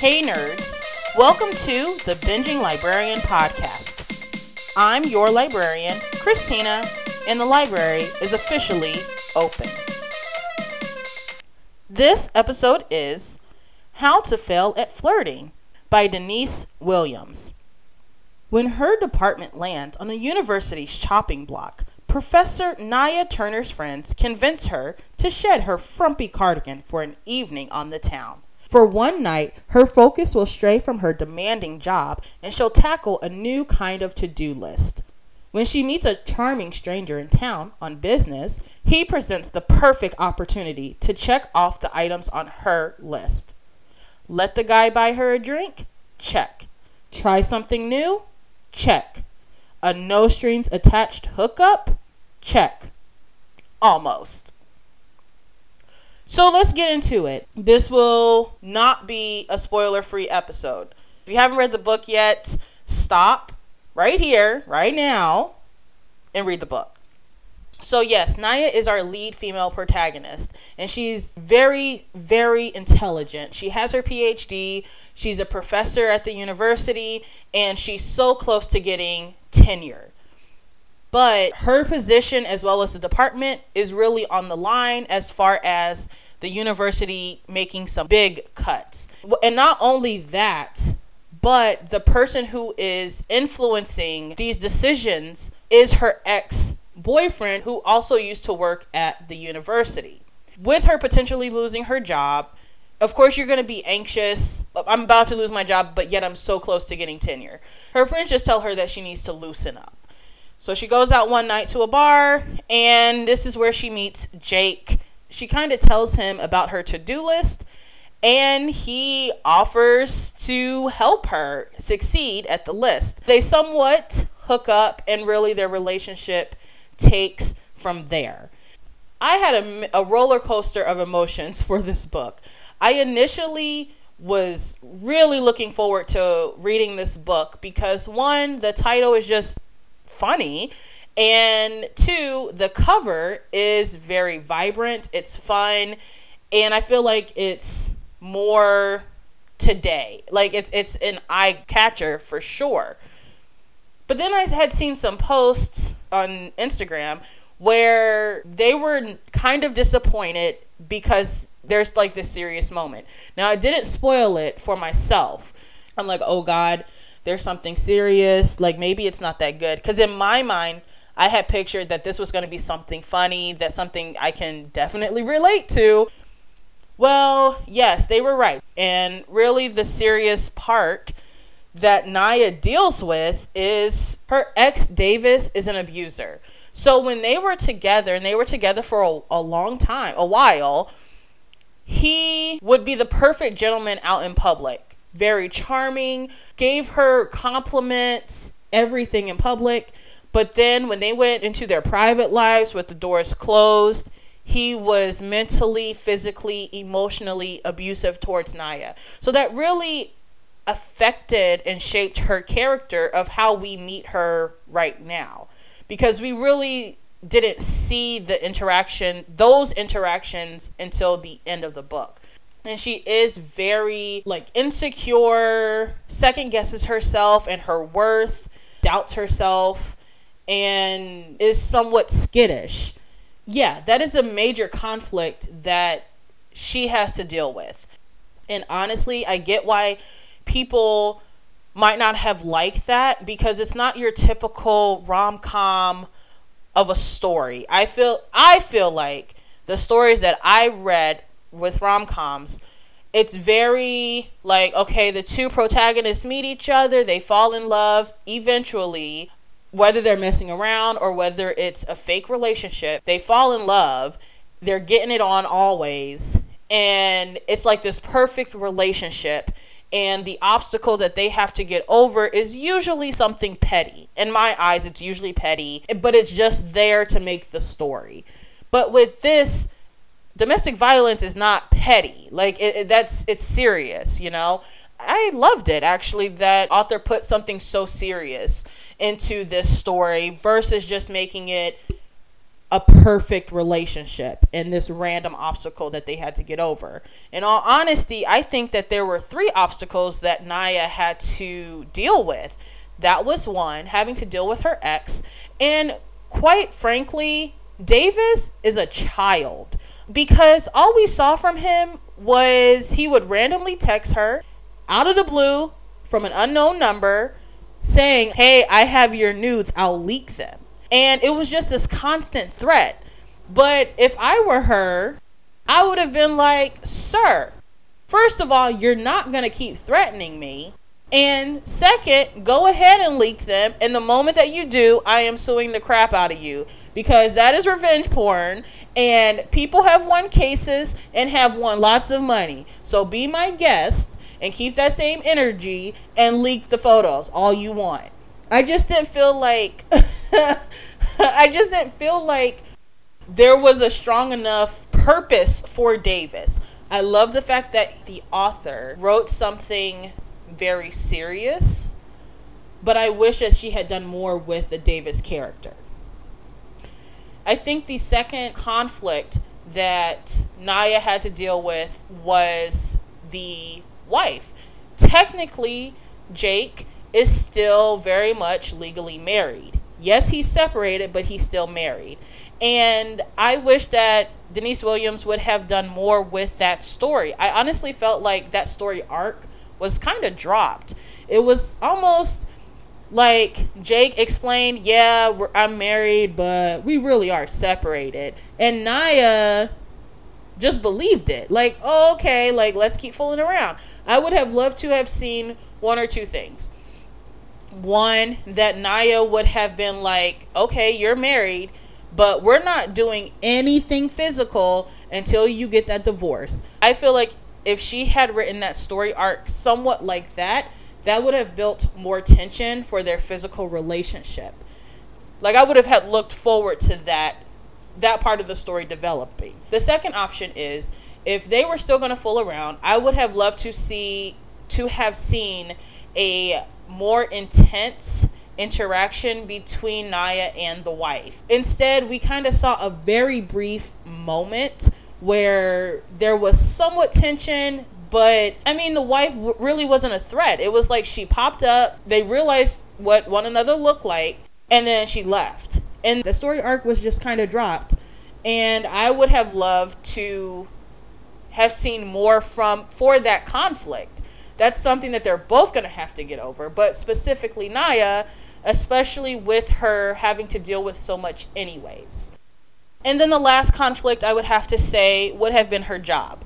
Hey, nerds. Welcome to the Binging Librarian Podcast. I'm your librarian, Christina, and the library is officially open. This episode is How to Fail at Flirting by Denise Williams. When her department lands on the university's chopping block, Professor Naya Turner's friends convince her to shed her frumpy cardigan for an evening on the town. For one night, her focus will stray from her demanding job and she'll tackle a new kind of to do list. When she meets a charming stranger in town on business, he presents the perfect opportunity to check off the items on her list. Let the guy buy her a drink? Check. Try something new? Check. A no strings attached hookup? Check. Almost. So let's get into it. This will not be a spoiler free episode. If you haven't read the book yet, stop right here, right now, and read the book. So, yes, Naya is our lead female protagonist, and she's very, very intelligent. She has her PhD, she's a professor at the university, and she's so close to getting tenure. But her position, as well as the department, is really on the line as far as the university making some big cuts. And not only that, but the person who is influencing these decisions is her ex boyfriend, who also used to work at the university. With her potentially losing her job, of course, you're going to be anxious. Oh, I'm about to lose my job, but yet I'm so close to getting tenure. Her friends just tell her that she needs to loosen up. So she goes out one night to a bar, and this is where she meets Jake. She kind of tells him about her to do list, and he offers to help her succeed at the list. They somewhat hook up, and really their relationship takes from there. I had a, a roller coaster of emotions for this book. I initially was really looking forward to reading this book because one, the title is just funny. And two, the cover is very vibrant, it's fun, and I feel like it's more today. Like it's it's an eye catcher for sure. But then I had seen some posts on Instagram where they were kind of disappointed because there's like this serious moment. Now I didn't spoil it for myself. I'm like, "Oh god, there's something serious. Like maybe it's not that good." Cuz in my mind, I had pictured that this was going to be something funny, that something I can definitely relate to. Well, yes, they were right. And really the serious part that Naya deals with is her ex Davis is an abuser. So when they were together, and they were together for a, a, long time, a while, he would be the perfect gentleman out in public. Very charming, gave her compliments, everything in public. But then when they went into their private lives with the doors closed, he was mentally, physically, emotionally abusive towards Naya. So that really affected and shaped her character of how we meet her right now because we really didn't see the interaction those interactions until the end of the book and she is very like insecure second guesses herself and her worth doubts herself and is somewhat skittish yeah that is a major conflict that she has to deal with and honestly i get why people might not have liked that because it's not your typical rom-com of a story. I feel I feel like the stories that I read with rom-coms it's very like okay, the two protagonists meet each other, they fall in love eventually whether they're messing around or whether it's a fake relationship, they fall in love. They're getting it on always and it's like this perfect relationship and the obstacle that they have to get over is usually something petty. In my eyes, it's usually petty, but it's just there to make the story. But with this, domestic violence is not petty. Like it, it, that's it's serious, you know. I loved it actually that author put something so serious into this story versus just making it a perfect relationship and this random obstacle that they had to get over. In all honesty, I think that there were three obstacles that Naya had to deal with. That was one, having to deal with her ex. And quite frankly, Davis is a child because all we saw from him was he would randomly text her out of the blue from an unknown number saying, Hey, I have your nudes, I'll leak them. And it was just this constant threat. But if I were her, I would have been like, Sir, first of all, you're not going to keep threatening me. And second, go ahead and leak them. And the moment that you do, I am suing the crap out of you because that is revenge porn. And people have won cases and have won lots of money. So be my guest and keep that same energy and leak the photos all you want. I just didn't feel like I just didn't feel like there was a strong enough purpose for Davis. I love the fact that the author wrote something very serious, but I wish that she had done more with the Davis character. I think the second conflict that Naya had to deal with was the wife. Technically, Jake is still very much legally married. Yes, he's separated, but he's still married. And I wish that Denise Williams would have done more with that story. I honestly felt like that story arc was kind of dropped. It was almost like Jake explained, yeah, I'm married, but we really are separated. And Naya just believed it. Like, oh, okay, like let's keep fooling around. I would have loved to have seen one or two things. One, that Naya would have been like, okay, you're married, but we're not doing anything physical until you get that divorce. I feel like if she had written that story arc somewhat like that, that would have built more tension for their physical relationship. Like I would have had looked forward to that that part of the story developing. The second option is if they were still going to fool around, I would have loved to see to have seen a more intense interaction between Naya and the wife. Instead, we kind of saw a very brief moment where there was somewhat tension, but I mean, the wife w- really wasn't a threat. It was like she popped up, they realized what one another looked like, and then she left. And the story arc was just kind of dropped. And I would have loved to have seen more from for that conflict. That's something that they're both going to have to get over, but specifically Naya, especially with her having to deal with so much anyways. And then the last conflict I would have to say would have been her job.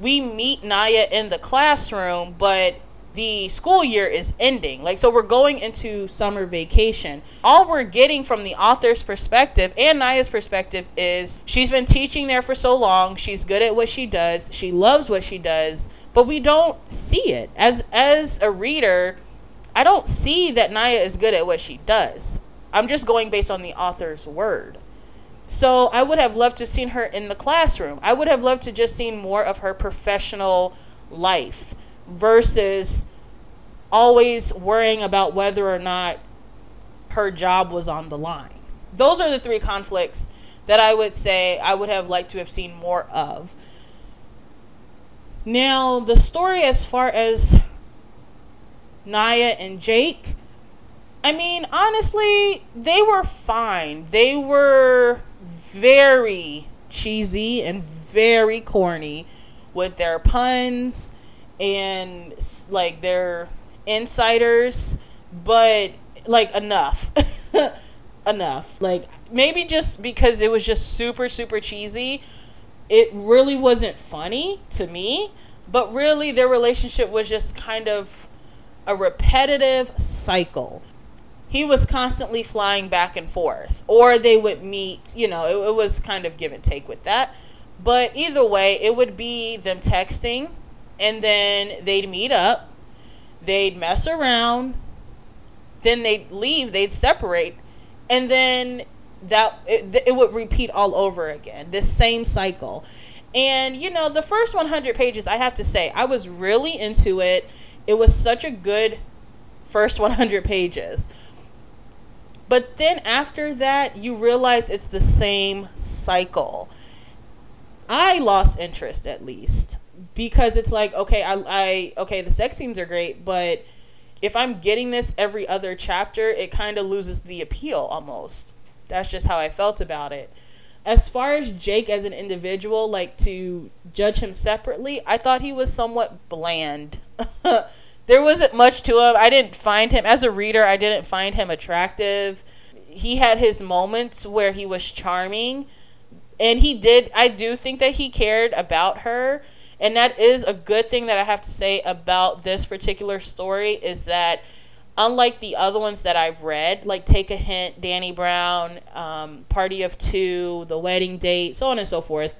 We meet Naya in the classroom, but the school year is ending. Like, so we're going into summer vacation. All we're getting from the author's perspective and Naya's perspective is she's been teaching there for so long. She's good at what she does. She loves what she does, but we don't see it. As as a reader, I don't see that Naya is good at what she does. I'm just going based on the author's word. So I would have loved to have seen her in the classroom. I would have loved to just seen more of her professional life versus always worrying about whether or not her job was on the line. Those are the three conflicts that I would say I would have liked to have seen more of. Now, the story as far as Nia and Jake, I mean, honestly, they were fine. They were very cheesy and very corny with their puns and like their insiders, but like enough. enough. Like maybe just because it was just super super cheesy, it really wasn't funny to me, but really their relationship was just kind of a repetitive cycle he was constantly flying back and forth or they would meet you know it, it, was kind of give and take with that. But either way it would be them texting and then they'd meet up they'd mess around then they'd leave they'd separate and then that it, it would repeat all over again this same cycle. And you know the first 100 pages i have to say i was really into it. It was such a good first 100 pages But then after that, you realize it's the same cycle. I lost interest at least because it's like okay, I, I okay, the sex scenes are great, but if I'm getting this every other chapter, it kind of loses the appeal almost. That's just how I felt about it. As far as Jake as an individual, like to judge him separately, I thought he was somewhat bland. there wasn't much to him. I didn't find him as a reader, I didn't find him attractive. He had his moments where he was charming, and he did I do think that he cared about her and that is a good thing that I have to say about this particular story is that unlike the other ones that I've read, like Take a Hint, Dani Brown, um, Party of Two, The Wedding Date, so on and so forth,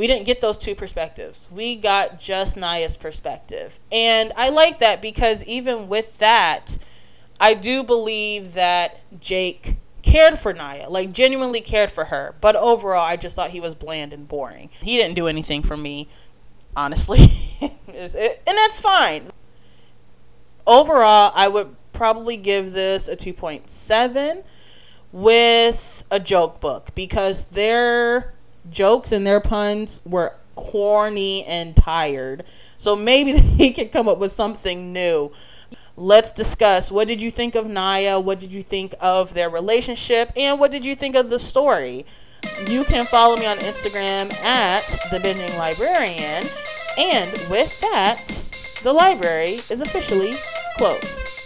we didn't get those two perspectives. We got just Naya's perspective. And I like that because even with that, I do believe that Jake cared for Naya, like genuinely cared for her. But overall, I just thought he was bland and boring. He didn't do anything for me honestly. and that's fine. Overall, I would probably give this a 2.7 with a joke book because their jokes and their puns were corny and tired. So maybe they could come up with something new. Let's discuss what did you think of Naya? What did you think of their relationship? And what did you think of the story? You can follow me on Instagram at the Binging Librarian. And with that, the library is officially closed.